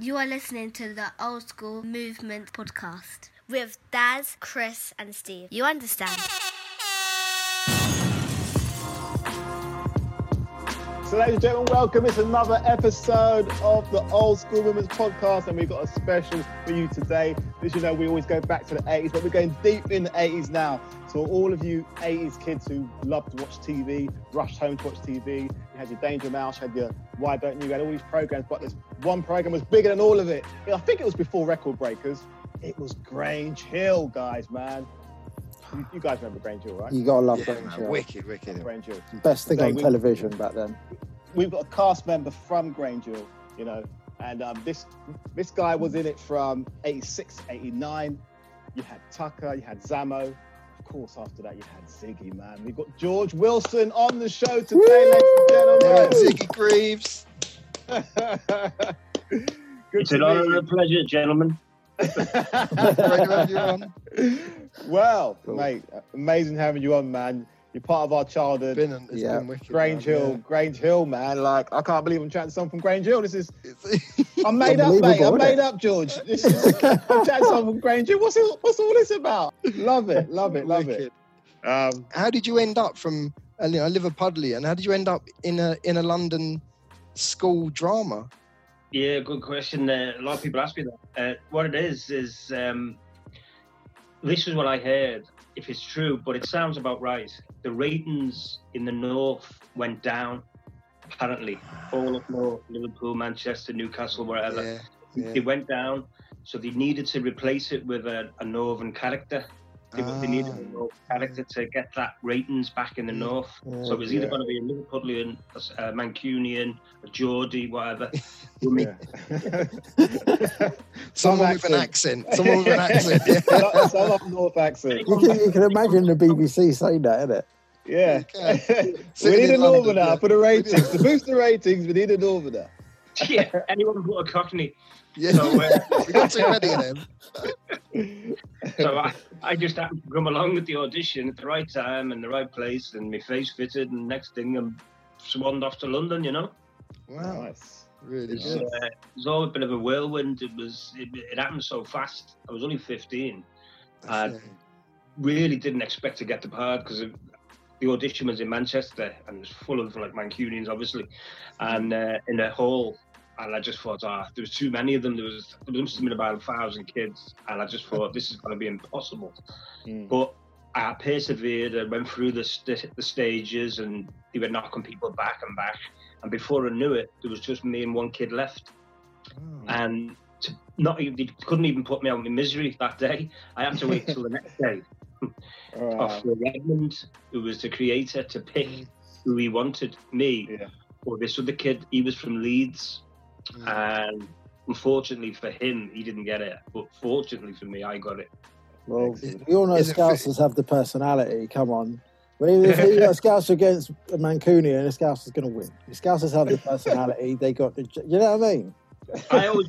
You are listening to the Old School Movement podcast with Daz, Chris, and Steve. You understand? So, ladies and gentlemen, welcome. It's another episode of the Old School Women's Podcast, and we've got a special for you today. As you know, we always go back to the 80s, but we're going deep in the 80s now. So, all of you 80s kids who love to watch TV, rushed home to watch TV, you had your Danger Mouse, you had your Why Don't You, you had all these programs, but this one program was bigger than all of it. I think it was before Record Breakers. It was Grange Hill, guys, man. You, you guys remember Grange Hill, right? You gotta love Yeah, Grange man, Hill. wicked, wicked. Grange Hill. Best thing Today on we- television back then. we've got a cast member from Grange Hill, you know, and um, this this guy was in it from 86, 89. You had Tucker, you had Zamo. Of course, after that, you had Ziggy, man. We've got George Wilson on the show today, ladies Yeah, and Ziggy Greaves. Good It's an honour and a pleasure, gentlemen. Great to have you on. you. well, Cool. mate, amazing having you on, man. You're part of our childhood. Been, it's Yeah. been wicked. Grange man, Hill, Grange Hill, man. Like, I can't believe I'm chatting to someone from Grange Hill. This is I'm made up, mate. I'm made it? up, George. This is, I'm chatting to someone from Granger. What's it, what's all this about? Love it, love it, love it. Um, How did you end up from? you know, I live a Pudley, and how did you end up in a in a London school drama? Yeah, good question. Uh, a lot of people ask me that. Uh, what it is is um, this is what I heard. If it's true, but it sounds about right. The ratings in the north went down. Apparently, all up north, Liverpool, Manchester, Newcastle, wherever. Yeah, yeah. They went down, so they needed to replace it with a, a northern character. They, they needed Ah. a northern character to get that ratings back in the north. Yeah, So it was either yeah. going to be a Liverpudlian, a Mancunian, a Geordie, whatever. You. Someone with an accent. Someone with an accent. Yeah. Some- some up north accent. You can, you can imagine the BBC saying that, innit? Yeah. Okay. we need a in London, northerner yeah. for the ratings. To boost the ratings, we need a northerner. yeah, anyone but a Cockney. Yeah. So, uh, we got too many of them. so I, I just happened to come along with the audition at the right time and the right place, and my face fitted, and next thing I'm swanned off to London. You know, Wow, Nice. really it's, good. uh, it was all a bit of a whirlwind. It was it, it happened so fast. I was only 15. uh, Yeah. really didn't expect to get the part because the audition was in Manchester and it was full of like Mancunians, obviously, and uh, in a hall. And I just thought, ah, there was too many of them. There was there must have been about a thousand kids, and I just thought this is going to be impossible. Mm. But I persevered and went through the, st- the stages, and they were knocking people back and back. And before I knew it, there was just me and one kid left Oh. and to not even they couldn't even put me out of my misery that day. I had to wait till the next day All of right. Redmond, who was the creator, to pick who he wanted, me Yeah. or this other kid. He was from Leeds, Mm. and unfortunately for him, he didn't get it. But fortunately for me, I got it. Well, Excellent. we all know Is Scousers have the personality. Come on. But if you got Scouser against a Mancunian, the Scousers going to win. The Scousers have the personality. They got the. You know what I mean? I always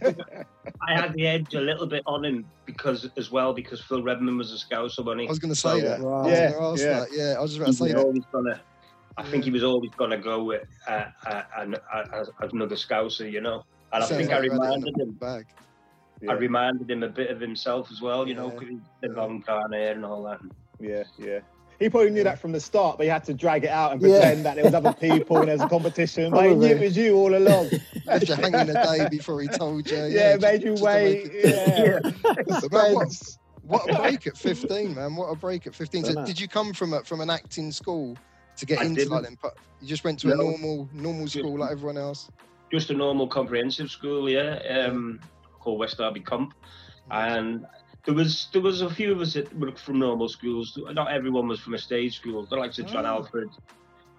I had the edge a little bit on him because as well because Phil Redmond was a Scouser, wasn't he? I was going to say Yeah. that. Right. I was Yeah, gonna yeah. that. Yeah, I was just about to say was that. Always gonna. I think he was always gonna go with uh, uh, an, uh, another Scouser, you know. And I Sounds think I like he had it in reminded him. Bag. Yeah. I reminded him a bit of himself as well, you know, Yeah. 'cause he's the long brown hair and all that. Yeah, yeah. He probably knew Yeah. that from the start, but he had to drag it out and Yeah. pretend that there was other people and there was a competition. But he knew it was you all along. Left you hanging a day before he told you. Yeah, just- made you just wait. make it- Yeah. But man, what, what a break at 15, man. What a break at 15. So did you come from a, from an acting school to get I into like didn't. them? But You just went to a normal normal school like everyone else? Just a normal comprehensive school, yeah, um, called West Derby Comp. And there was there was a few of us that were from normal schools. Not everyone was from a stage school. The likes of John Oh. Alford,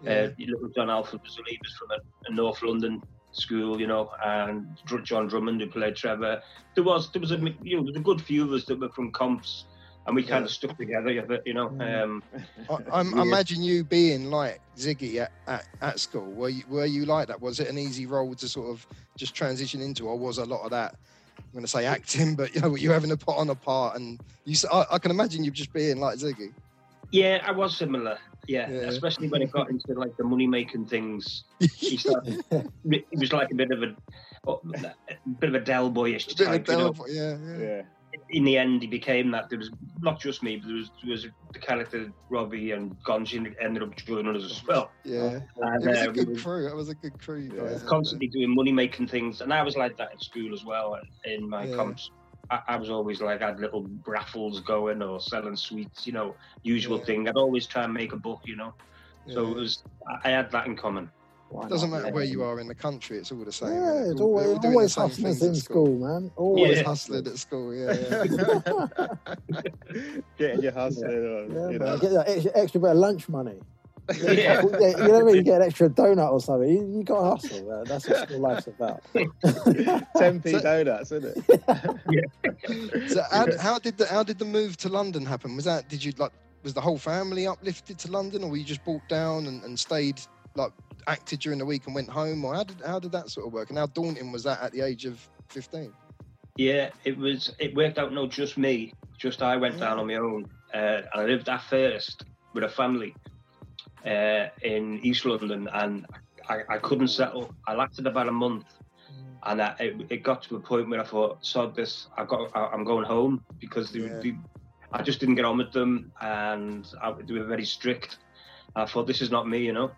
Yeah. Uh, little John Alford was he was from a, a North London school, you know, and John Drummond who played Trevor. There was there was a you know there was a good few of us that were from comps, and we kind Yeah. of stuck together, you know, you know. Mm. Um, I, I'm, I imagine you being like Ziggy at, at, at school. Were you, were you like that? Was it an easy role to sort of just transition into, or was a lot of that? I'm going to say acting, but you know, you having to put on a part, and you. s- I, I can imagine you just being like Ziggy. Yeah, I was similar. Yeah, Yeah. especially when it got into like the money making things. He started. He was like a bit of a, a bit of a Del boyish Bit of a type. you know. delve- yeah, yeah. Yeah. In the end, he became that. There was not just me, but there was there was the character Robbie and Gonji ended up joining us as well. Yeah, And, it was uh, a we good were crew. That was a good crew. Yeah. guys had constantly doing money making things, and I was like that in school as well. In my Yeah. comps, I, I was always like I had little raffles going or selling sweets, you know, usual Yeah. thing. I'd always try and make a buck, you know. So it was I had that in common. Why doesn't not? matter where you are in the country, it's all the same. Yeah, innit? it's All- always, we're always the hustlers in at school, man. Always Yeah. hustling at school. Yeah, yeah. Getting your hustling on. Yeah, you man. know. Get that extra, extra bit of lunch money. Yeah. Yeah, you know what I mean? You get an extra donut or something. You, you got to hustle. Man. That's what school life's about. 10p So- donuts, isn't it? yeah. So how, how did the how did the move to London happen? Was that did you like was the whole family uplifted to London, or were you just brought down and, and stayed like acted during the week and went home, or how did how did that sort of work? And how daunting was that at the age of fifteen? Yeah, it was. It worked out. No, just me. Just I went down on my own. Uh, and I lived at first with a family uh, in East London, and I, I couldn't settle. I lasted about a month, and I, it, it got to a point where I thought, "Sod this! I got. I, I'm going home because they, Yeah. they, I just didn't get on with them, and I, they were very strict. I thought this is not me, you know.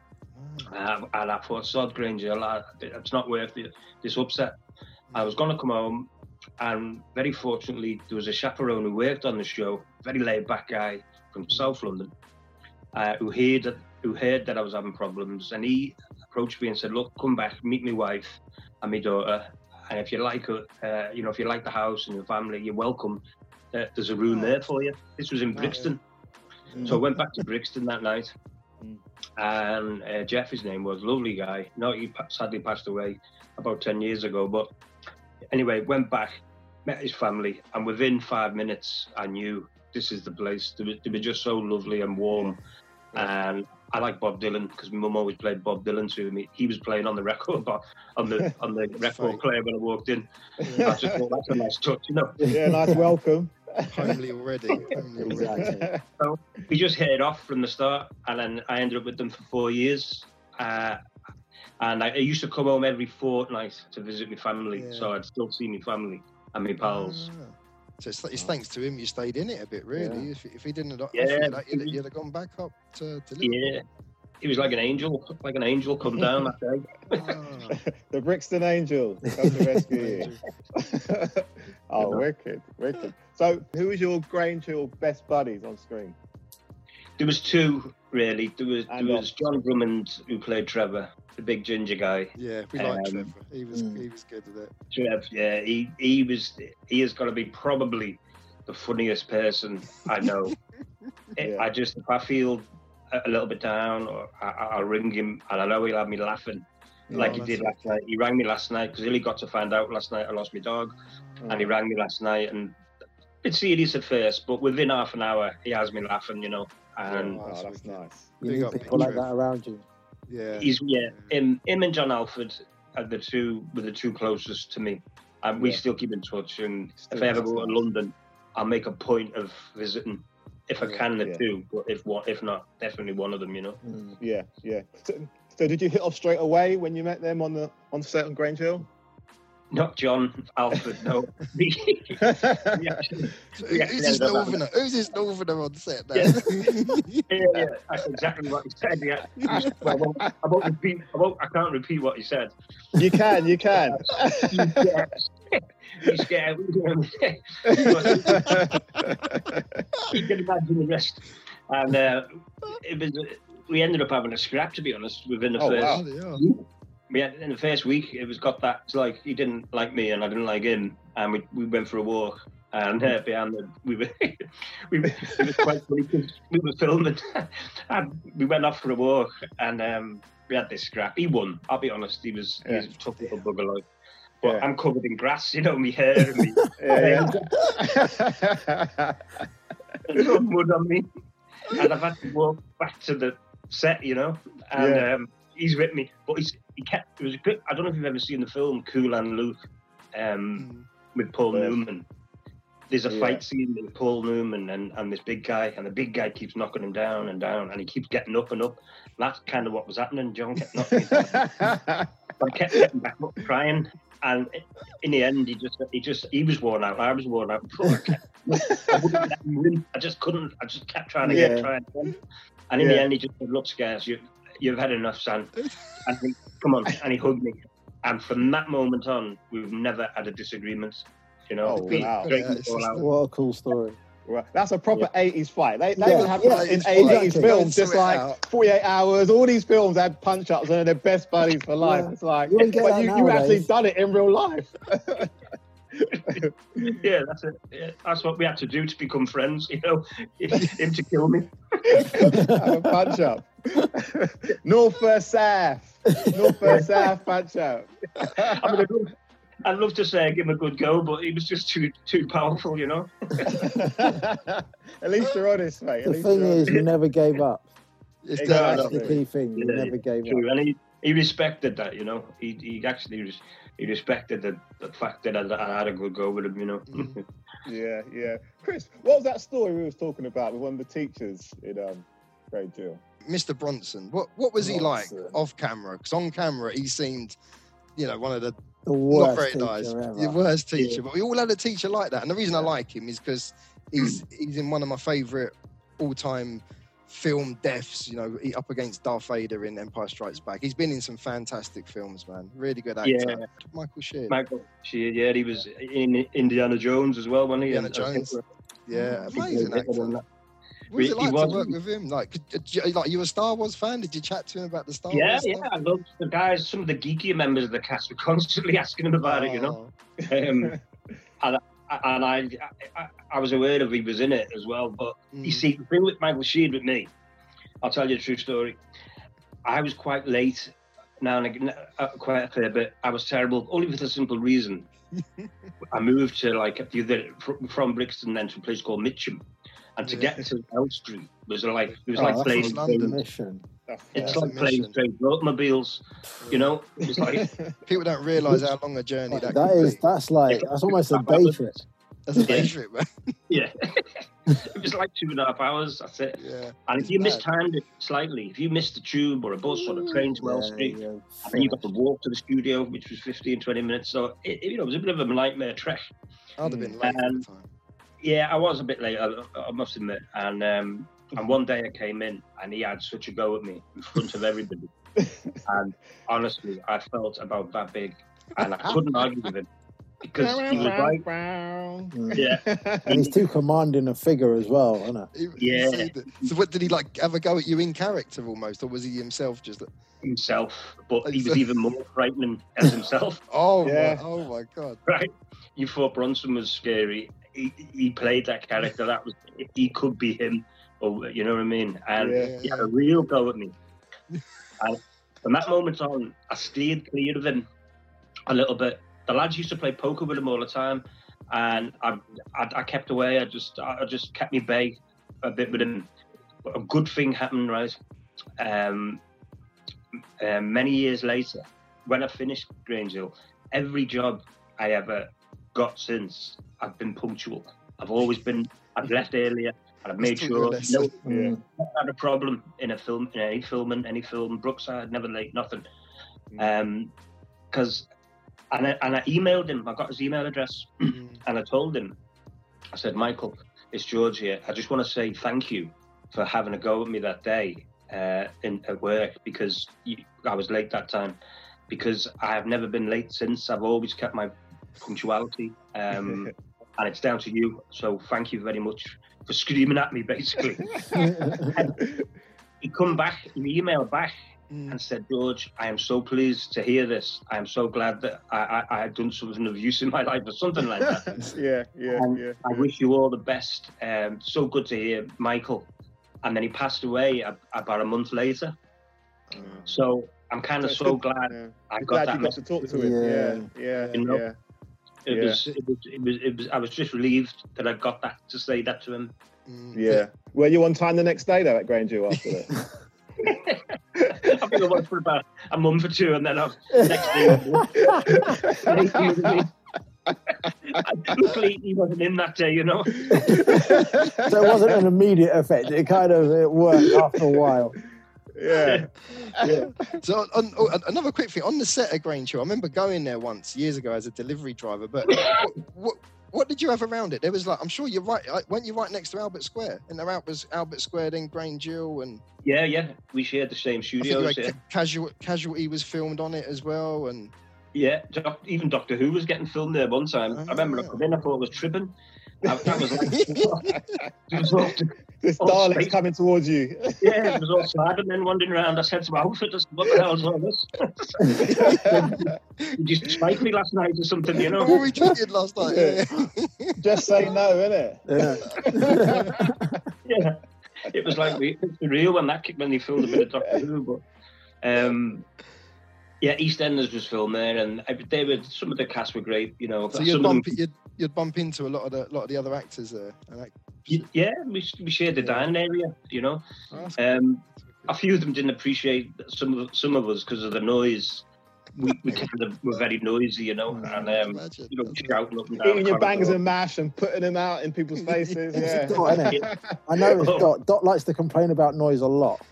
Um, and I thought, sod Granger, it's not worth it, this upset. I was going to come home, and very fortunately, there was a chaperone who worked on the show, very laid back guy from South London, uh, who heard that, who heard that I was having problems, and he approached me and said, "Look, come back, meet my wife and my daughter, and if you like uh, you know, if you like the house and your family, you're welcome. Uh, there's a room there for you." This was in Oh, Brixton. So I went back to Brixton that night, and uh, Jeff, his name was, lovely guy. No, he sadly passed away about 10 years ago. But anyway, went back, met his family, and within five minutes, I knew this is the place. They were, they were just so lovely and warm. And I like Bob Dylan because my mum always played Bob Dylan to me. He was playing on the record, but on the on the record fine. player when I walked in. I just thought that's a nice touch, you know. Yeah, nice welcome. Homely already. Homely already. Exactly. we just hit it off from the start, and then I ended up with them for four years. Uh, and I, I used to come home every fortnight to visit my family, Yeah. so I'd still see my family and my pals. Ah. So it's, it's thanks to him you stayed in it a bit, really. If, if he didn't have offered Yeah. you that, you'd, you'd have gone back up to, to Liverpool. Yeah, he was like an angel, like an angel come down that day. Ah. the Brixton Angel come to rescue you. Oh, wicked, wicked. So, who was your Grange Hill best buddies on screen? There was two really. There was And there was John Drummond who played Trevor, the big ginger guy. Yeah, we like Um, Trevor. He was Mm. he was good at it. Trev, yeah, he he was he has got to be probably the funniest person I know. It- Yeah. I just if I feel a, a little bit down, or I, I- I'll ring him, and I know he'll have me laughing like Oh, he did last night. He rang me last night because Illy got to find out last night I lost my dog, and he rang me last night and. It's serious at first, but within half an hour, he has me laughing, you know. And Oh, that's that's nice. You Big need people like that around you. Yeah. he's yeah, him, him and John Alford are the two were the two closest to me, and we Yeah. still keep in touch. And Still if I ever nice, go to. London, I'll make a point of visiting. If I can, the yeah. two, but if one, if not, definitely one of them. You know, Mm. Yeah, yeah. So, so, did you hit off straight away when you met them on the on set on Grange Hill? Not John Alford. No, We- we actually- So we who- actually Who's this ended up northerner? Who's this northerner on set now? yeah, yeah, that's exactly what he said. Yeah, well, I won't, I won't repeat. I won't. I can't repeat what he said. you can, you can. He's scared. He's scared. you can imagine the rest. And uh, it was, we ended up having a scrap, to be honest, within the Oh, first. wow. Bloody hell. week. We had, in the first week, it was got that. It's like he didn't like me, and I didn't like him, and we, we went for a walk. And uh, behind the, we were, we were, it was quite funny we were filming, and we went off for a walk, and um, we had this scrap. He won. I'll be honest. He was, he was a tough little bugger, like. But Yeah. I'm covered in grass, you know, my hair and me yeah, no mud on me. And I've had to walk back to the set, you know. And Yeah. um, he's with me. But he's, he kept, it was a good, I don't know if you've ever seen the film Cool Hand Luke um, Mm. with Paul Yeah. Newman. there's a Yeah. fight scene with Paul Newman and, and this big guy, and the big guy keeps knocking him down and down, and he keeps getting up and up. And that's kind of what was happening. John kept knocking me down. But I kept getting back up, crying, and in the end, he just, he just, he was worn out. I was worn out. I, kept, I wouldn't let him win. I just couldn't. I just kept trying to Yeah. get trying. And in the end, he just said, "Look, Scares, you, you've had enough, son." And he, come on, and he hugged me. And from that moment on, we've never had a disagreement. You know, Oh, wow. Yeah, it's all just- out. What a cool story. Right. That's a proper 80s fight. They, they Yeah, would have yeah, that in it's 80s exactly. films, just like out. 48 hours. All these films had punch ups and they're best buddies for life. Yeah. It's like, You wouldn't but you, you actually done it in real life. Yeah, that's it. Yeah, that's what we had to do to become friends. You know, him to kill me. Have a punch up. North versus South. North versus South punch up. I mean, I'd love, I'd love to say give him a good go, but he was just too too powerful. You know. At least you're honest, mate. At The least thing you're is, honest. you never gave up. It's Exactly. That's the key thing. You Yeah, never gave up. And he, he respected that, you know. He he actually res- he respected the, the fact that I, I had a good go with him, you know. Mm. Yeah, yeah. Chris, what was that story we was talking about with one of the teachers in um, Grange Hill? Mr. Bronson. What what was he like off camera? Because on camera he seemed, you know, one of the The not worst very teacher nice, ever. the worst teacher. But we all had a teacher like that, and the reason I like him is because he's he's in one of my favourite all time film deaths. You know, up against Darth Vader in Empire Strikes Back. He's been in some fantastic films, man. Really good actor. Yeah. Michael Sheard. Michael, she, yeah, he was in Indiana Jones as well, wasn't he? Indiana And Jones. yeah, amazing actor. What was it like was- to work with him? Like, you, like, you a Star Wars fan? Did you chat to him about the Star Yeah, Wars yeah, stuff? I loved the guys. Some of the geekier members of the cast were constantly asking him about it, you know. Oh, Um, and I, I, I was aware of he was in it as well. But you mm. see, the thing with Michael Sheard with me, I'll tell you a true story. I was quite late now and again, uh, quite a fair bit. I was terrible, only for the simple reason. I moved to like a few the, fr- from Brixton then to a place called Mitcham, and to Yeah. get to L Street was like it was Oh, like playing just. Mission. It's like a playing mission. train automobiles, you know. It was like People don't realise how long a journey that, That could be. that's like, that's almost a day trip. That's a day Yeah. trip, man. yeah, it was like two and a half hours. That's it. Yeah. And if you mad. mistimed it slightly, if you missed the tube or a bus or a train to Yeah, Street, yeah, and then you got to walk to the studio, which was 15, 20 minutes. So, it, you know, it was a bit of a nightmare trek. I'd have been late Um. Yeah, I was a bit late, I, I must admit. And um, and one day I came in and he had such a go at me in front of everybody. and honestly, I felt about that big and I couldn't argue with him because he was right. Mm. Yeah. And he's too commanding a figure as well, isn't it? He- he Yeah. said So, what did he like? Have a go at you in character almost, or was he himself just? himself, but he was even more frightening as himself. Oh, Yeah. my, oh my god! right? You thought Bronson was scary. He, he played that character. That was he could be him, or you know what I mean. And Yeah. he had a real go at me. And from that moment on, I steered clear of him a little bit. The lads used to play poker with him all the time, and I, I, I kept away. I just, I just kept me bay a bit with him. But a good thing happened, right? Um, um, many years later, when I finished Grange Hill, every job I ever got since, I've been punctual. I've always been. I've left earlier, and I've made sure no Yeah. Mm. had a problem in a film, in any film, in any film. Brookside, never late, nothing. Um, because, and I, and I emailed him. I got his email address, Mm. and I told him, I said, Michael, it's George here. I just want to say thank you for having a go at me that day uh, in at work because you, I was late that time. Because I have never been late since. I've always kept my punctuality, um, and it's down to you. So thank you very much for screaming at me, basically. he come back, he emailed back Mm. and said, George, I am so pleased to hear this. I am so glad that I, I, I had done something of use in my life or something like that. yeah, yeah, Um, yeah. I wish you all the best. Um, so good to hear, Michael. And then he passed away a, about a month later. So I'm kind of So so glad yeah. I got glad that. you got to talk to him. Yeah, yeah, You know? yeah. It, yeah. was, it was, it was, it was, I was just relieved that I got that to say that to him. Mm. Yeah. Were you on time the next day though at Grange Hill after that? I think I was for about a month or two, and then I next day. Luckily, he wasn't in that day, you know. So it wasn't an immediate effect. It kind of it worked after a while. yeah. Yeah. So on, oh, an- another quick thing on the set of Grange Hill, I remember going there once years ago as a delivery driver. But what, what, what did you have around it? There was like I'm sure you're right. uh, Weren't you right next to Albert Square? And there was Albert Square, then Grange Hill, and Yeah, yeah. We shared the same I studios. like Yeah, Ca- Casual Casualty was filmed on it as well. And yeah. Doc, even Doctor Who was getting filmed there one time. I remember I Ah. in, I thought it was tripping. I, that was like, it was all, This Oh, Dalek's space. coming towards you. yeah, it was all sad and then wandering around. I said to my outfit, just, what the hell is all this? Did you spike me last night or something, you what know? were we drinking last night? Yeah. Yeah. Just say no, innit? Yeah. yeah, it was like we- it's real when that kicked when they filmed a bit of Doctor Who, but um, yeah, EastEnders was filmed there, and they were some of the cast were great, You know, so you'd of them- bump you'd, you'd bump into a lot of the lot of the other actors there. And like, yeah, we we shared the Yeah. dining area, you know. oh, Um, a few of them didn't appreciate some of some of us because of the noise. We, we kind of were very noisy, you know, good. and um, Imagine. you know, shouting up and down. Eating your the bangers and mash and putting them out in people's faces. Yeah. It's Dot, innit? I know it's Oh. Dot. Dot likes to complain about noise a lot.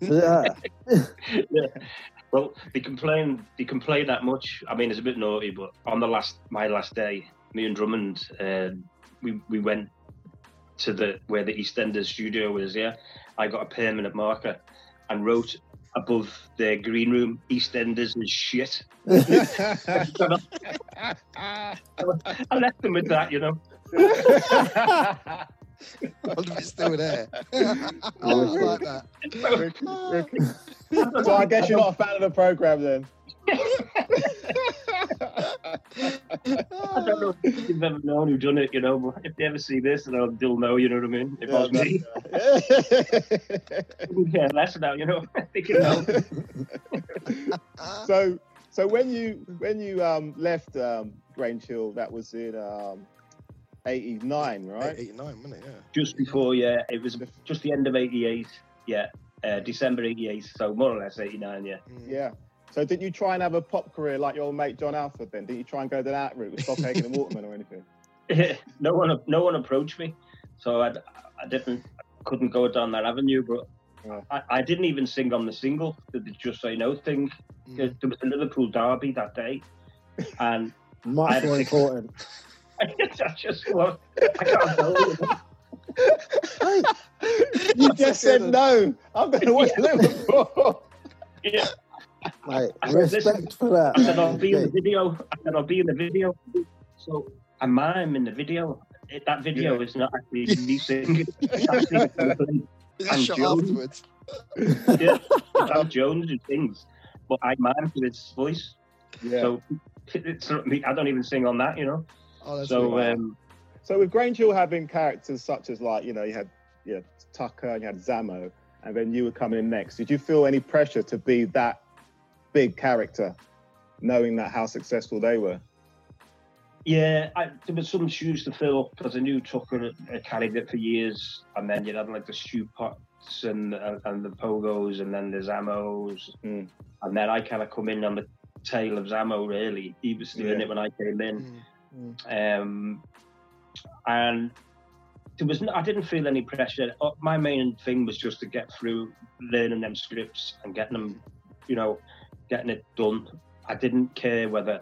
Yeah. yeah. Well, they complain. They complain that much. I mean, it's a bit naughty, but on the last, my last day, me and Drummond, uh, we we went to the where the EastEnders studio was. Yeah, I got a permanent marker and wrote above the green room, EastEnders is shit. I left them with that, you know. I wonder if it's still there. I like that. so I guess you're not a fan of the program then. I don't know if you've ever known who done it, you know, but if they ever see this, they'll, they'll know, you know what I mean? If I was me, I wouldn't care less now, you know. they can help. so so when you when you um left um Grange Hill, that was in um 89, right? 89, wasn't it? Yeah. Just before, yeah, it was just the end of 88, yeah, uh, December 88, so more or less 89, yeah. Mm. Yeah. So did you try and have a pop career like your old mate John Alford then? Did you try and go to that route with Stock Aitken and Waterman or anything? no one no one approached me, so I, I didn't, couldn't go down that avenue, but Yeah. I, I didn't even sing on the single, the the Just Say No thing. There Mm. there was a Liverpool derby that day, and Much more important. I just well, I can't tell you. You just said no. I'm going to watch Liverpool. Yeah, Mate, Listen, respect for that. I said I'll man. be in the video. I said I'll be in the video. So I mime in the video. It, that video is not actually me singing. It's actually Philip Is that shot Jones. afterwards? yeah, it's Al Jones who sings, but I mime to his voice. Yeah. So it's not me. I don't even sing on that, you know. Oh, that's So really um, So with Grange Hill having characters such as like, you know, you had you had Tucker and you had Zamo, and then you were coming in next. Did you feel any pressure to be that big character, knowing that how successful they were? yeah, I, there was some shoes to fill up because I knew Tucker had, had carried it for years, and then you'd have like the Stu Potts and and, and the Pogos, and then the Zamos, Mm. and then I kind of come in on the tail of Zamo. Really, he was doing Yeah. it when I came in. Mm. Um, and there was no, I didn't feel any pressure. Uh, My main thing was just to get through learning them scripts and getting them, you know, getting it done. I didn't care whether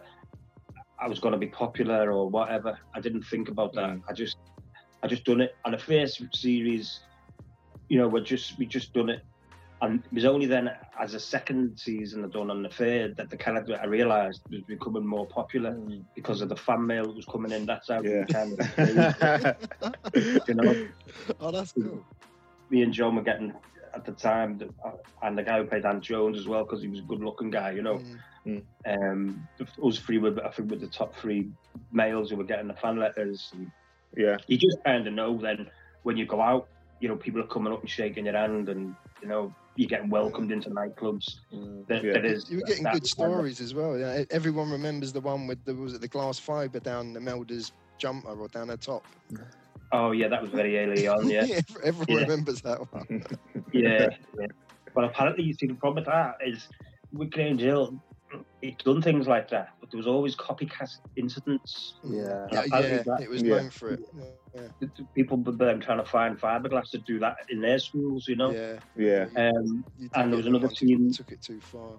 I was going to be popular or whatever. I didn't think about that. I just, I just done it. And the first series, you know, we just we just done it. And it was only then, as a second season I done on the third, that the character I realised was becoming more popular because of the fan mail that was coming in. That's how Yeah. we kind of, you know, oh, that's cool. me and John were getting at the time, uh, and the guy who played Dan Jones as well because he was a good-looking guy, you know. Mm. Um, us three were, I think, with the top three males who were getting the fan letters. And yeah. you just kind of know then when you go out, you know, people are coming up and shaking your hand, and you know, you're getting welcomed into nightclubs. Mm, that, Yeah. that is, You were getting good stories as well. Yeah, everyone remembers the one with the was it the glass fibre down the Melder's jumper or down her top. Oh yeah, that was very early on. Yeah. everyone Yeah. remembers that one. yeah, yeah. But apparently, you see, the problem with that is with Grange Hill, he'd done things like that, but there was always copycat incidents. Yeah. Yeah, yeah, that. it was Yeah. known for it. Yeah, People were then trying to find fiberglass to do that in their schools, you know. yeah. Yeah. Um, and there was another ones team- took it too far.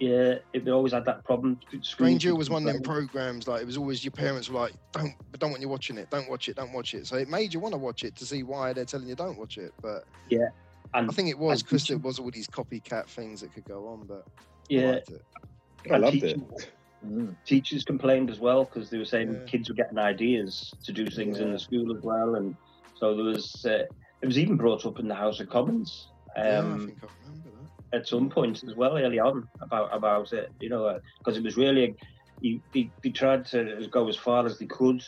yeah, it, they always had that problem. Schools Grange Hill would was one of them programs like it was always your parents were like, don't, but don't want you watching it, don't watch it, don't watch it. So it made you want to watch it to see why they're telling you don't watch it. But yeah, And I think it was because teaching- there was all these copycat things that could go on. But I yeah. I loved teachers, it. Mm. teachers complained as well because they were saying Yeah. kids were getting ideas to do things in the school as well, and so there was. Uh, it was even brought up in the House of Commons. yeah, I Um, think I remember that. at some point as well early on about about it, you know, because it was really he, he, he tried to go as far as they could,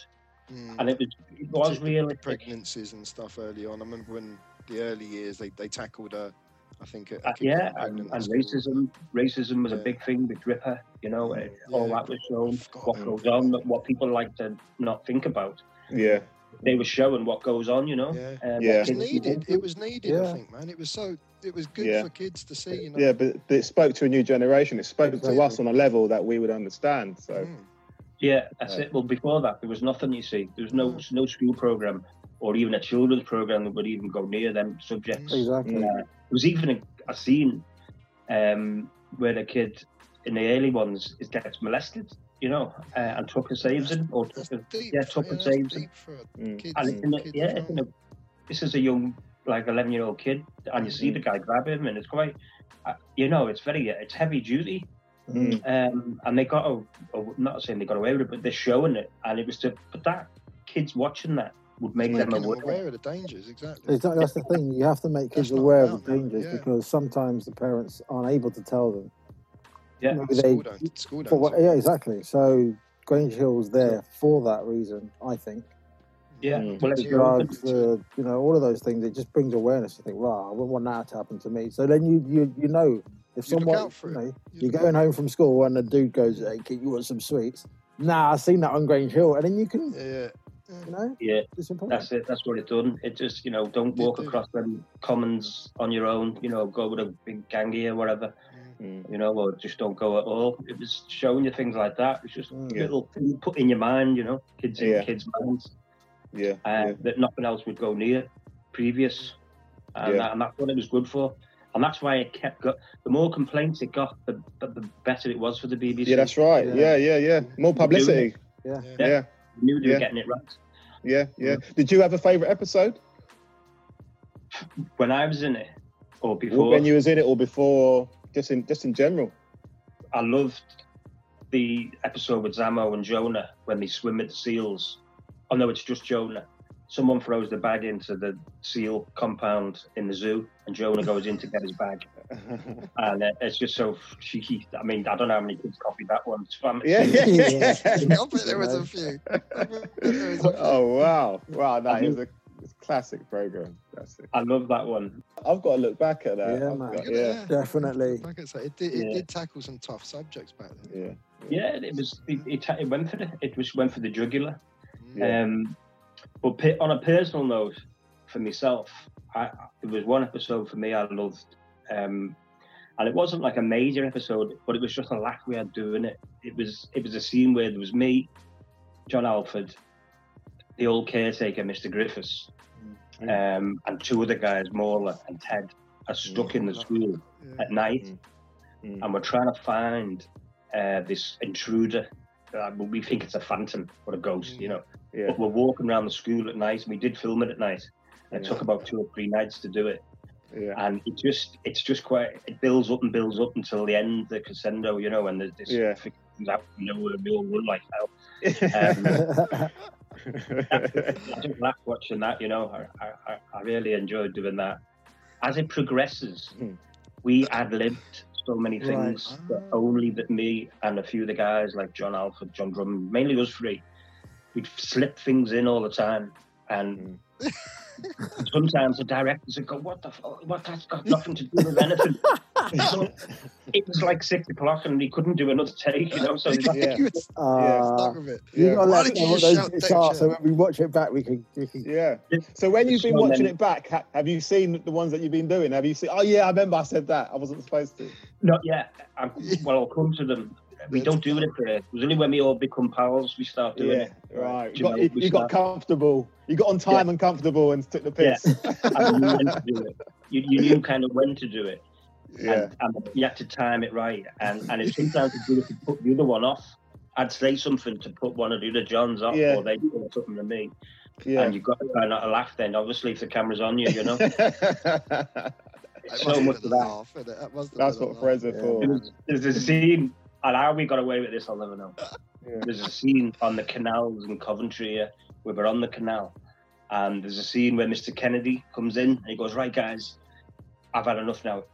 Mm. and it was it was really pregnancies and stuff early on. I remember when the early years they, they tackled a, I think a, a uh, yeah, and, and racism racism was a big thing with Gripper, you know, uh, all that was shown. What about goes on, what people like to not think about. Yeah. They were showing what goes on, you know. Yeah. what Yeah. It was needed. It was needed. I think, man. It was so. It was good Yeah. for kids to see. You know. Yeah, but, but it spoke to a new generation. It spoke to us on a level that we would understand. So Mm. Yeah, that's Right. it. Well, before that, there was nothing. You see, there was no Mm. no school program or even a children's program that would even go near them subjects. Exactly. Mm. Uh, there was even a, a scene um, where the kid in the early ones is gets molested, you know, uh, and Tucker saves him, or Tucker, deep. yeah, Tucker that's saves him. mm. kids. And in a, kids yeah, in well. a, this is a young, like eleven year old kid, and you see the guy grab him, and it's quite, uh, you know, it's very, it's heavy duty. Mm. Um, and they got, a, a- not saying they got away with it, but they're showing it, and it was to, but that kids watching that would make them Making them aware. aware of the dangers. Exactly. Exactly. That's the thing. You have to make kids aware of the dangers yeah. because sometimes the parents aren't able to tell them. Yeah. Maybe School don't. School don't. what, yeah, exactly. So Grange Hill's there for that reason, I think. Yeah, Mm. well, The drugs, uh, you know, all of those things. It just brings awareness. You think, wow, I wouldn't want that to happen to me. So then you you you know if You someone out you it. know, You you're look going home from school and the dude goes, "Hey, kid, you want some sweets?" Nah, I've seen that on Grange Hill, and then you can, Yeah. Yeah. you know, Yeah, it's important. that's it. That's what it done. It just, you know, don't walk across them commons on your own. You know, go with a big gangy or whatever. Mm. You know, or just don't go at all. It was showing you things like that. It's just Mm. Yeah. little things put in your mind. You know, kids in Yeah. kids' minds Yeah. uh, yeah. that nothing else would go near previous, and, Yeah. that, and that's what it was good for. And that's why it kept got. The more complaints it got, the, the, the better it was for the BBC. Yeah, that's right. Yeah. Yeah, yeah, yeah. More publicity. Yeah. Yeah. Knew they Yeah. were getting it right. yeah, yeah. Did you have a favourite episode? When I was in it, or before, When you was in it or before? Just in just in general. I loved the episode with Zamo and Jonah when they swim with the seals. Oh no, it's just Jonah. Someone throws the bag into the seal compound in the zoo, and Jonah goes in to get his bag, and uh, it's just so cheeky. I mean, I don't know how many kids copied that one. It's fun. yeah, yeah, yeah. I bet there was a few. Bet there was a few. oh wow, wow! No, it was a a classic program. Classic. I love that one. I've got to look back at that. Yeah, I've man. got- Yeah, yeah, yeah. Definitely. Like I say, it did, it Yeah. did tackle some tough subjects back then. yeah, Yeah, it was. It, it, it went for the. It was went for the jugular. Yeah. Um, but pe- on a personal note, for myself, I, there was one episode for me I loved, um, and it wasn't like a major episode, but it was just a laugh we had doing it. It was it was a scene where there was me, John Alford, the old caretaker, Mr. Griffiths, um, and two other guys, Mauler and Ted, are stuck in the school Yeah. at night, Mm. and we're trying to find uh, this intruder. Uh, we think it's a phantom or a ghost, you know. yeah, But we're walking around the school at night, and we did film it at night. It Yeah. took about two or three nights to do it, yeah. and it just it's just quite it builds up and builds up until the end, the crescendo, you know, and there's this Yeah. thing comes out from nowhere, we all run like hell. Um, I just laugh watching that, you know. I, I, I really enjoyed doing that. As it progresses, Hmm. we ad libbed so many Right. things that Ah. only that me and a few of the guys like John Alford, John Drummond, mainly us three, we'd slip things in all the time. And sometimes the directors would go, "What the? Fuck? What? That's got nothing to do with anything." so it was like six o'clock, and he couldn't do another take, you know. So he's like, Yeah. You were Uh, stuck with it. You Yeah. gotta let us know what those shout bits Deck are, so when we watch it back, we can. We can Yeah. So when you've been watching it back, ha- have you seen the ones that you've been doing? Have you seen? Oh yeah, I remember I said that. I wasn't supposed to. Not yet. I'm, well, I'll come to them. We don't do it first. It was only when we all become pals we start doing Yeah, it. right. Do You you got, you, you got comfortable. You got on time and comfortable and took the piss. And you knew to do it. You, you knew kind of when to do it. Yeah. And, and you had to time it right. And and if sometimes you do it put the other one off, I'd say something to put one of the other Johns off, Yeah. or they'd say something to me. Yeah. And you've got to try not to laugh then, obviously, if the camera's on you, you know. That so much been of that. laugh, innit? That must have That's been a what laugh. friends are Yeah. for. There's, there's a scene, and how we got away with this, I'll never know. Yeah. There's a scene on the canals in Coventry here, where we're on the canal, and there's a scene where Mr. Kennedy comes in and he goes, "Right, guys, I've had enough now.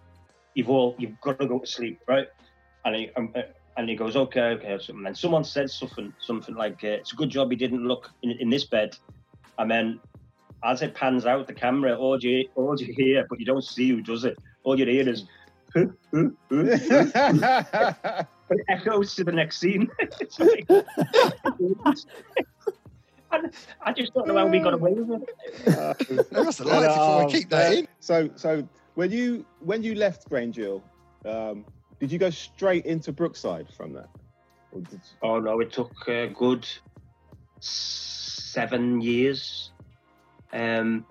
You've all, you've got to go to sleep, right?" And he, um, uh, and he goes, "Okay, okay." And someone said something, something like, uh, "It's a good job he didn't look in, in this bed." And then, as it pans out the camera, all you, all you hear, but you don't see who does it. All you hear is. but it echoes to the next scene. It's like- and I just don't know how we got away with it. They must have liked it before we keep that in. So, so when you when you left Grange Hill, um, did you go straight into Brookside from that? Or Oh no, it took a good seven years. Um,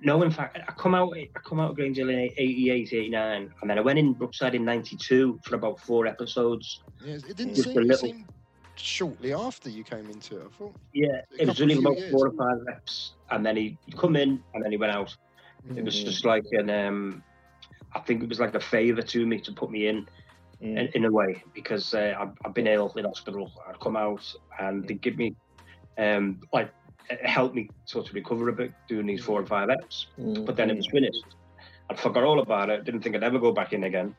no, in fact, I come out. I come out of Grange Hill in 88, 89, and then I went in Brookside in '92 for about four episodes. Yeah, it didn't Just seem, a little- seemed shortly after you came into it. I thought. Yeah, A it was only about years. four or five reps, and then he would come in, and then he went out. It was Mhm. just like an. Um, I think it was like a favour to me to put me in. Mm. in, in a way because uh, I've, I've been ill in hospital. I'd come out and they give me, um, like, it helped me sort of recover a bit doing these four or five eps. But then it was finished. I forgot all about it. Didn't think I'd ever go back in again.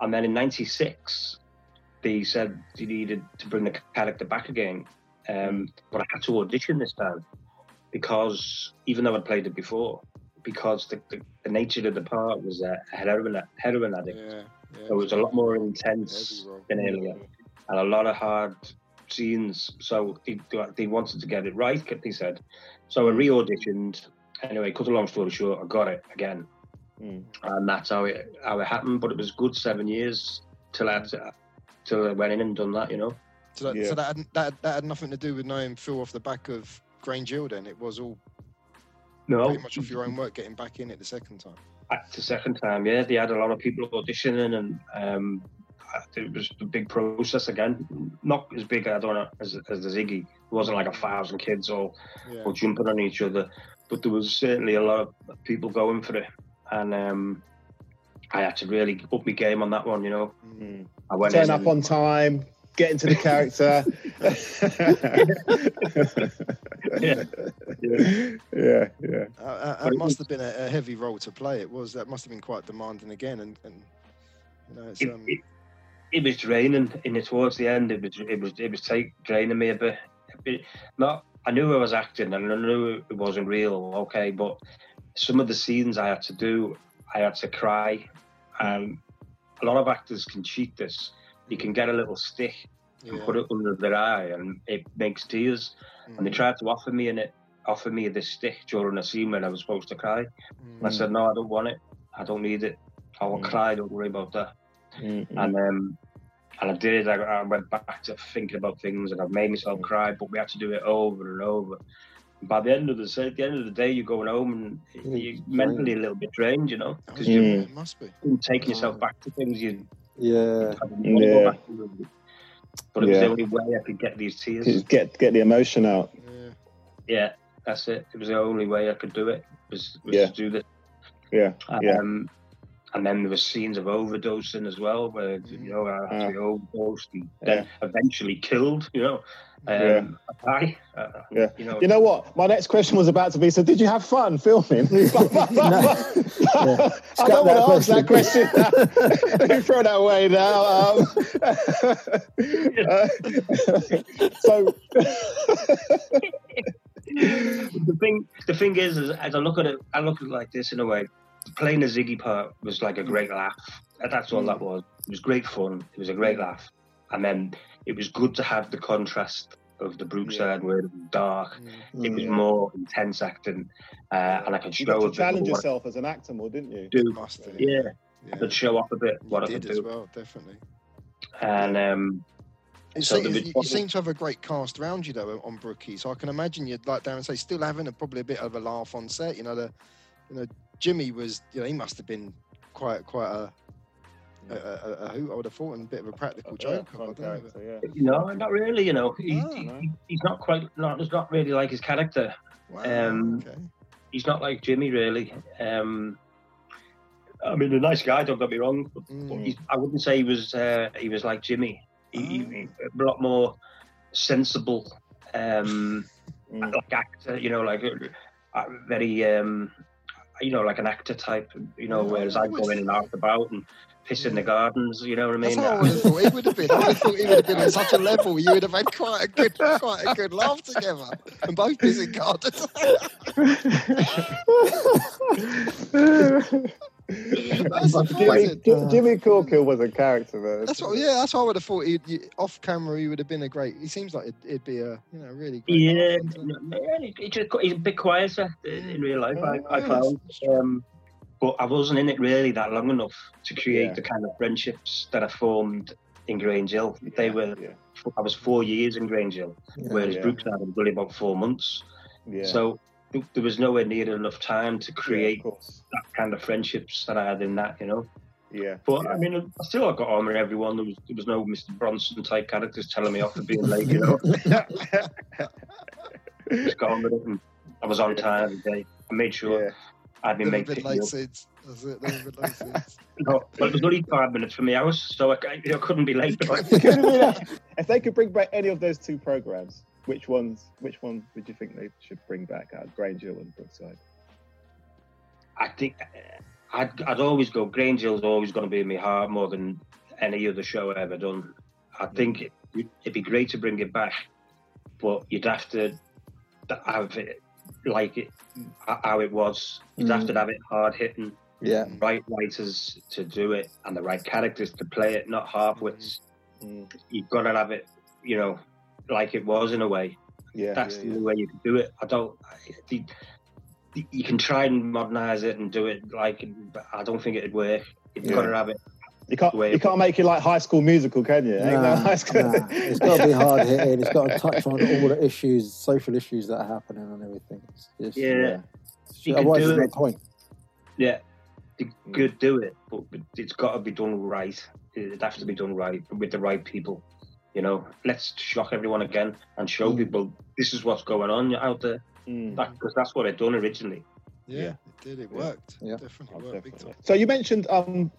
And then in '96, they said they needed to bring the character back again, um, but I had to audition this time because even though I'd played it before, because the, the, the nature of the part was a heroin heroin addict. Yeah, yeah. So it was a lot more intense than Alien, and a lot of hard scenes. So they, they wanted to get it right, they said. So I re-auditioned. Anyway, cut a long story short, I got it again, Mm. and that's how it how it happened. But it was good seven years till I had to, till I went in and done that. You know. So that, Yeah. so that, had, that that had nothing to do with knowing Phil off the back of Grange Hill. Then it was all No, pretty much off your own work getting back in it the second time. At the second time, yeah, they had a lot of people auditioning, and um, it was a big process again. Not as big, I don't know, as, as the Ziggy. It wasn't like a thousand kids all, Yeah. all jumping on each other, but there was certainly a lot of people going for it, and um, I had to really up my game on that one. You know, Mm. I went Turn up and- on time, get into the character. Yeah. yeah, yeah. Uh, uh, it it must have been a, a heavy role to play. It was that must have been quite demanding again, and, and you know, it's it, um, it, it was draining in it towards the end. It was it was it was take, draining me a bit. A bit. Not I knew I was acting and I knew it wasn't real. Okay, but some of the scenes I had to do, I had to cry. Um, a lot of actors can cheat this. You can get a little stick and yeah. put it under their eye, and it makes tears. And they Mm, tried to offer me in it, offer me this stick during a scene when I was supposed to cry. mm. And I said, no, I don't want it. I don't need it. I will Mm. cry. Don't worry about that Mm, and um, and I did. I, I went back to thinking about things, and I've made myself cry. But we had to do it over and over. And by the end of the at the end of the day, you're going home and you're mentally a little bit drained, you know, Oh, because yeah, you're it must be. taking yourself back to things you Yeah. hadn't want to Yeah. go back to. But it was Yeah. the only way I could get these tears. Just get get the emotion out. Yeah. Yeah, that's it. It was the only way I could do it. Was, was Yeah. to do this. Yeah, yeah. Um, And then there were scenes of overdosing as well, where you know I had to be overdosed and then eventually killed. You know, um, Yeah. a guy. Uh, Yeah. You know, You know what? My next question was about to be: So, did you have fun filming? I don't want to ask that question. Let me throw that away now. Um, uh, so, the thing, the thing is, is, as I look at it, I look at it like this in a way. Playing the Ziggy part was like a great laugh. That's all that was. It was great fun. It was a great laugh, and then it was good to have the contrast of the Brookside where it was dark. It was Mm. more intense acting, uh, and I could You show got a to bit challenge yourself as an actor more, didn't you? what I could Must have. Yeah, Yeah. I could show off a bit You what I did could as do, well, definitely. and um, You, So see, the you, you seem to have a great cast around you though on Brookie, so I can imagine you'd like Darren say still having a, probably a bit of a laugh on set. You know, the you know Jimmy was you know he must have been quite quite a a, a, a hoot I would have thought and a bit of a practical Yeah, joke. I don't know, character, yeah. no, not really. You know, he, Oh, he- no. he's not quite not. It's not really like his character. Wow, Um, okay. He's not like Jimmy really. Um, I mean, a nice guy. Don't get me wrong. But, but Mm. he's, I wouldn't say he was. Uh, he was like Jimmy. He, he, Oh. he- a lot more sensible. Um, Mm. like actor, you know, like uh, very, um, you know, like an actor type, you know. Whereas I'd go in and out about and piss in the gardens, you know what I That's mean? how I would have thought he would have been. I thought he would have been on such a level. You would have had quite a good, quite a good laugh together, and both busy gardens. That's Jimmy, surprising. Jimmy Corkhill was a character, though. That's what, yeah, that's what I would have thought. He'd, you, off camera, he would have been a great. He seems like it'd, it'd be a, you know, really great. Yeah, laugh, yeah, he- he just- he's a bit quieter in in real life. I, I Yeah, found, um, but I wasn't in it really that long enough to create Yeah. the kind of friendships that I formed in Grange Hill. They were. Yeah, I was four years in Grange Hill, whereas Yeah. Brookside was only about four months. yeah. So th- there was nowhere near enough time to create course. that kind of friendships that I had in that, you know. Yeah. But yeah. I mean, I still got on with everyone. There was there was no Mr. Bronson type characters telling me off for being late, you know. Just got on with it, and I was on time every day. I made sure yeah. I'd been Never made been late up. since. That's it. Never been late since. No, well, it was only five minutes from the house, so I, I, I couldn't be late. But Could have been a- if they could bring back any of those two programs, which ones? Which one would you think they should bring back out of Grange Hill and Brookside? I think uh, I'd, I'd always go. Grange Hill's always going to be in my heart more than any other show I've ever done. I think it, it'd be great to bring it back, but you'd have to have it like it how it was. You'd have to have it hard hitting, Yeah. right writers to do it, and the right characters to play it, not half wits. Mm. You've got to have it, you know, like it was in a way. Yeah, That's yeah, the yeah. only way you can do it. I don't. I- the- the- you can try and modernize it and do it like, but I don't think it'd work. You've got to have it. You can't. Way- You can't make it like High School Musical, can you? Ain't no Nah, high school. nah. It's got to be hard hitting. It's got to touch on all the issues, social issues that are happening and everything. It's just, Yeah, You can Otherwise, do there's no it. point. yeah. You mm. could do it, but but it's got to be done right. It has to be done right with the right people. You know, let's shock everyone again and show Mm. people this is what's going on out there. Mm. Because that's what I'd done originally. Yeah, Yeah. it did. It Yeah. worked. Yeah. Definitely Oh, worked big definitely. time. So you mentioned um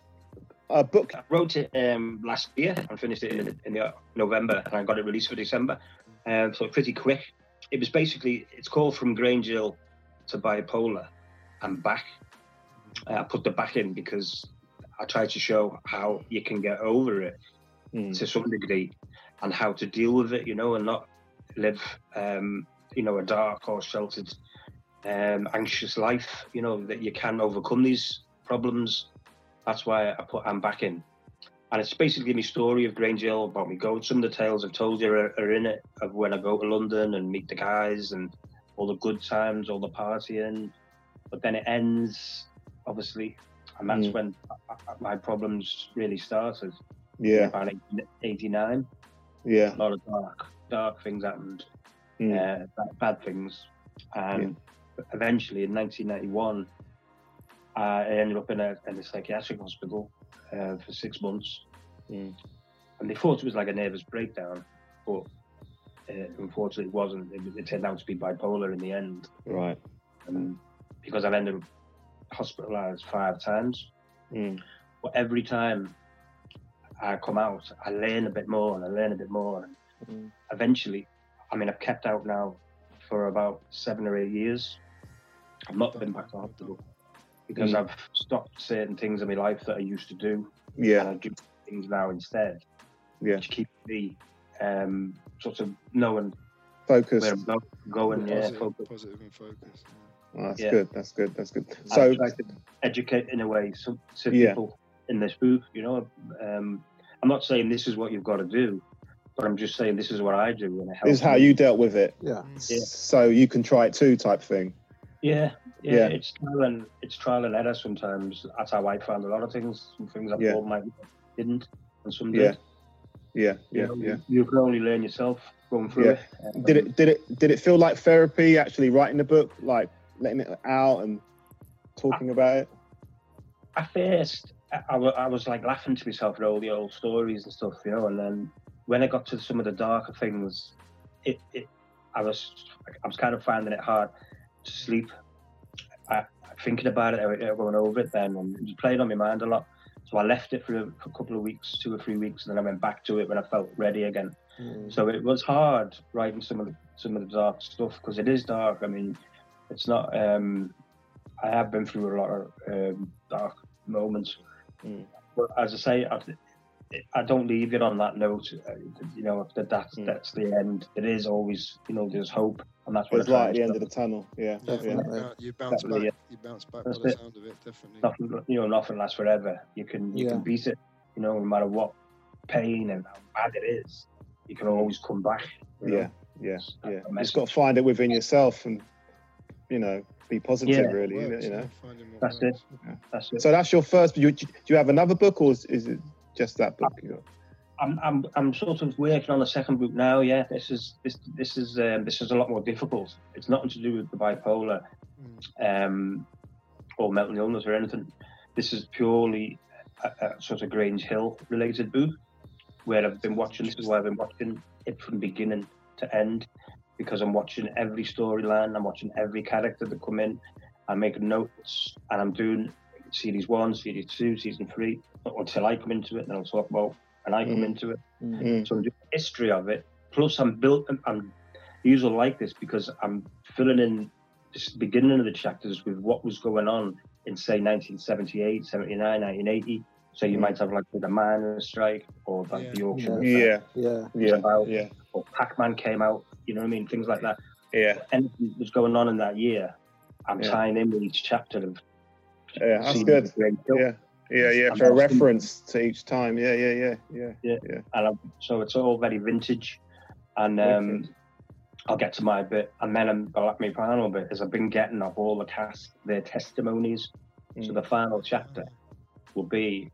a book. I wrote it um, last year and finished it in, in the November, and I got it released for December. Um, so pretty quick. It was basically it's called From Grange Hill to Bipolar and Back. Uh, I put the back in because I tried to show how you can get over it Mm. to some degree and how to deal with it, you know, and not live, um, you know, a dark or sheltered, um, anxious life. You know that you can overcome these problems. That's why I put I'm back in, and it's basically my story of Grange Hill about me going. Some of the tales I've told you are, are in it of when I go to London and meet the guys and all the good times, all the partying. But then it ends, obviously, and that's Mm. when my problems really started Yeah, about 89. Yeah. A lot of dark, dark things happened, Mm. uh, bad, bad things. And eventually in 1991, I ended up in a, in a psychiatric hospital uh, for six months. Mm. And they thought it was like a nervous breakdown, but uh, unfortunately it wasn't. It, it turned out to be bipolar in the end. Right. And because I've ended up hospitalized five times, Mm. but every time I come out, I learn a bit more and I learn a bit more. And Mm. eventually, I mean, I've kept out now for about seven or eight years. I've not been back to hospital because Mm. I've stopped certain things in my life that I used to do, Yeah. and Yeah, I do things now instead, yeah. which keep me um, sort of knowing Focus. where I'm go- going. Yeah, positive, focus. positive and focus. Oh, that's Yeah. good. That's good. That's good. I So try to educate in a way some, some Yeah. people in this booth. You know, um, I'm not saying this is what you've got to do, but I'm just saying this is what I do, and it helps. this is how me. you dealt with it. Yeah. Yeah. So you can try it too, type thing. Yeah, yeah, Yeah. It's trial and it's trial and error sometimes. That's how I found a lot of things. Some things I Yeah. thought might didn't, and some Yeah. did. Yeah, You yeah, know, yeah. You can only learn yourself going through Yeah. it. Um, Did it? Did it? Did it feel like therapy? Actually, writing the book, like letting it out and talking about it. At first, I, I was like laughing to myself at all the old stories and stuff, you know. And then when I got to some of the darker things, it, it I was I was kind of finding it hard to sleep. I, thinking about it, I- I going over it then, and it was playing on my mind a lot. So I left it for a, for a couple of weeks, two or three weeks, and then I went back to it when I felt ready again. Mm. So it was hard writing some of the some of the dark stuff because it is dark. I mean, it's not. Um, I have been through a lot of um, dark moments, Mm. but as I say, I, I don't leave it on that note. uh, You know that that's Mm. that's the end. It is always, you know, there's hope, and that's what There's I try light at the end of the tunnel. Yeah, Yeah, yeah. Definitely. you, you bounce Definitely, back. You bounce back That's by the sound of it, definitely. Nothing, you know, nothing lasts forever. You can you Yeah. can beat it. You know, no matter what pain and how bad it is, you can always come back. you know. Yeah, yeah, That's yeah. You just got to find it within yourself and, you know, be positive. Yeah. really, you know. Works, You know. finding what That's works. That's it. So that's your first. You, do you have another book, or is, is it just that book? You? I'm I'm I'm sort of working on the second book now. Yeah, this is this this is um, this is a lot more difficult. It's nothing to do with the bipolar Mm. um, or mental illness or anything. This is purely a, a sort of Grange Hill related book where I've been watching. This is why I've been watching it from beginning to end because I'm watching every storyline. I'm watching every character that come in. I'm making notes and I'm doing series one, series two, season three until I come into it. And I'll talk about and I come Mhm. into it. Mm. Mm. So I'm doing history of it. Plus, I'm built. I'm, I'm usually like this because I'm filling in this beginning of the chapters with what was going on in, say, 1978, 79, 1980. So you Mm. might have like the miners' strike or like Yeah. the auction, Yeah, Yeah. yeah, about- yeah, or Pac-Man came out. You know what I mean? Things like that. yeah. Anything that was going on in that year, I'm Yeah. tying in with each chapter of. Yeah, that's good. the Grange Hill. Yeah, yeah, yeah. For a reference to each time. Yeah, yeah, yeah, yeah. Yeah and I'm, so it's all very vintage. And um, I'll get to my bit, and then I'm, like my final bit is I've been getting off all the cast their testimonies. So Mm. the final chapter will be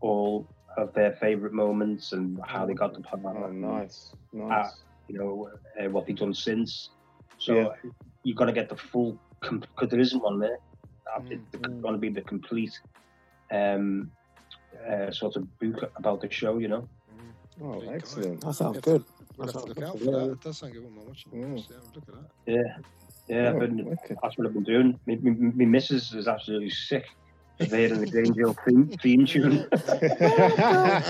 all of their favourite moments and how they got the part. Oh, nice, nice. You know uh, what they've done since. So Yeah. you've got to get the full because there isn't one there. Uh, Mm. It's going to be the complete um, uh, sort of book about the show. You know. Mm. Oh, There you go. excellent. That sounds Yeah, good. We'll That have to sounds look out good. for Yeah. that. It does sound good when I'm watching. Mm. Yeah, look at that. Yeah, yeah. I've Oh, been, wicked. that's what I've been doing. My, my, my missus is absolutely sick of hearing the Grange Hill theme, theme tune.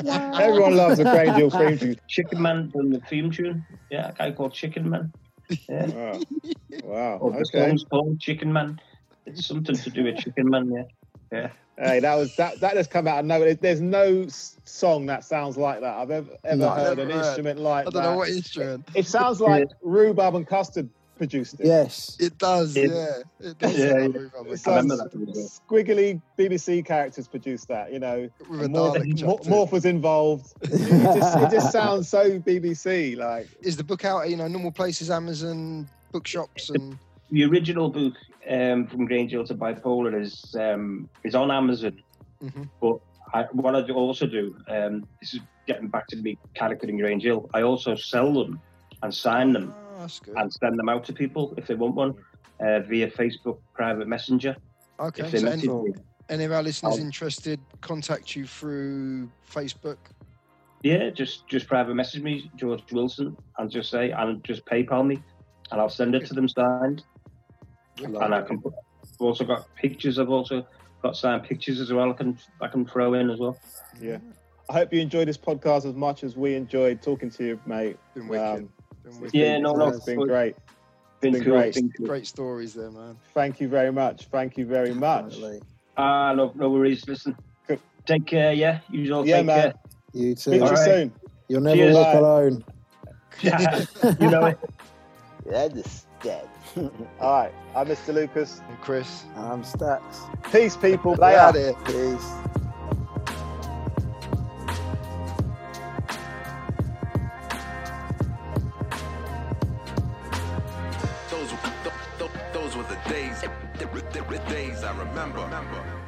Oh, Everyone loves a Grange Hill theme tune. Chicken Man from the theme tune. Yeah, a guy called Chicken Man. Yeah. Wow. Wow. Or the Okay. song's called Chicken Man. It's something to do with Chicken Man, yeah. Yeah. Hey, that was that. That just come out of nowhere. There's no song that sounds like that I've ever ever No. heard Never an heard. instrument like I don't that. know what instrument. It sounds like Roobarb and Custard produced it. Yes. It does, It- yeah. It does Yeah, yeah. Roobarb I remember that. squiggly BBC characters produced that. You know, with Morph, Dalek Mor- chucked in. Morph was involved. It just, it just sounds so BBC. Like, Is the book out you know, normal places, Amazon, bookshops and The original book um, from Grange Hill to Bipolar is um, is on Amazon. Mhm. But I, what I also do, um, this is getting back to me character in Grange Hill, I also sell them and sign them that's good. and send them out to people if they want one uh, via Facebook private messenger. Okay, If they so any, me. any of our listeners I'll- interested, contact you through Facebook. Yeah, just just private message me, George Wilson, and just say and just PayPal me, and I'll send it to them signed. and I can put, I've also got pictures. I've also got signed pictures as well. I can I can throw in as well. yeah. I hope you enjoyed this podcast as much as we enjoyed talking to you, mate. Been wicked. Um, Been it's wicked. Yeah, been- no, no, it's been good. great. Been Been cool. great. Been cool. Great stories there, man. Thank you very much. Thank you very much. Definitely. Ah, no, no worries. Listen, Good. take care. Yeah, you all Yeah, take man. You Speak to too. you All right. soon. You'll never Cheers. walk Bye. alone. care. you know it. You dead. All right. I'm Mr. Lucas. I'm Chris, I'm Stacks. Peace, people. we Later. out here. Peace. Days I remember.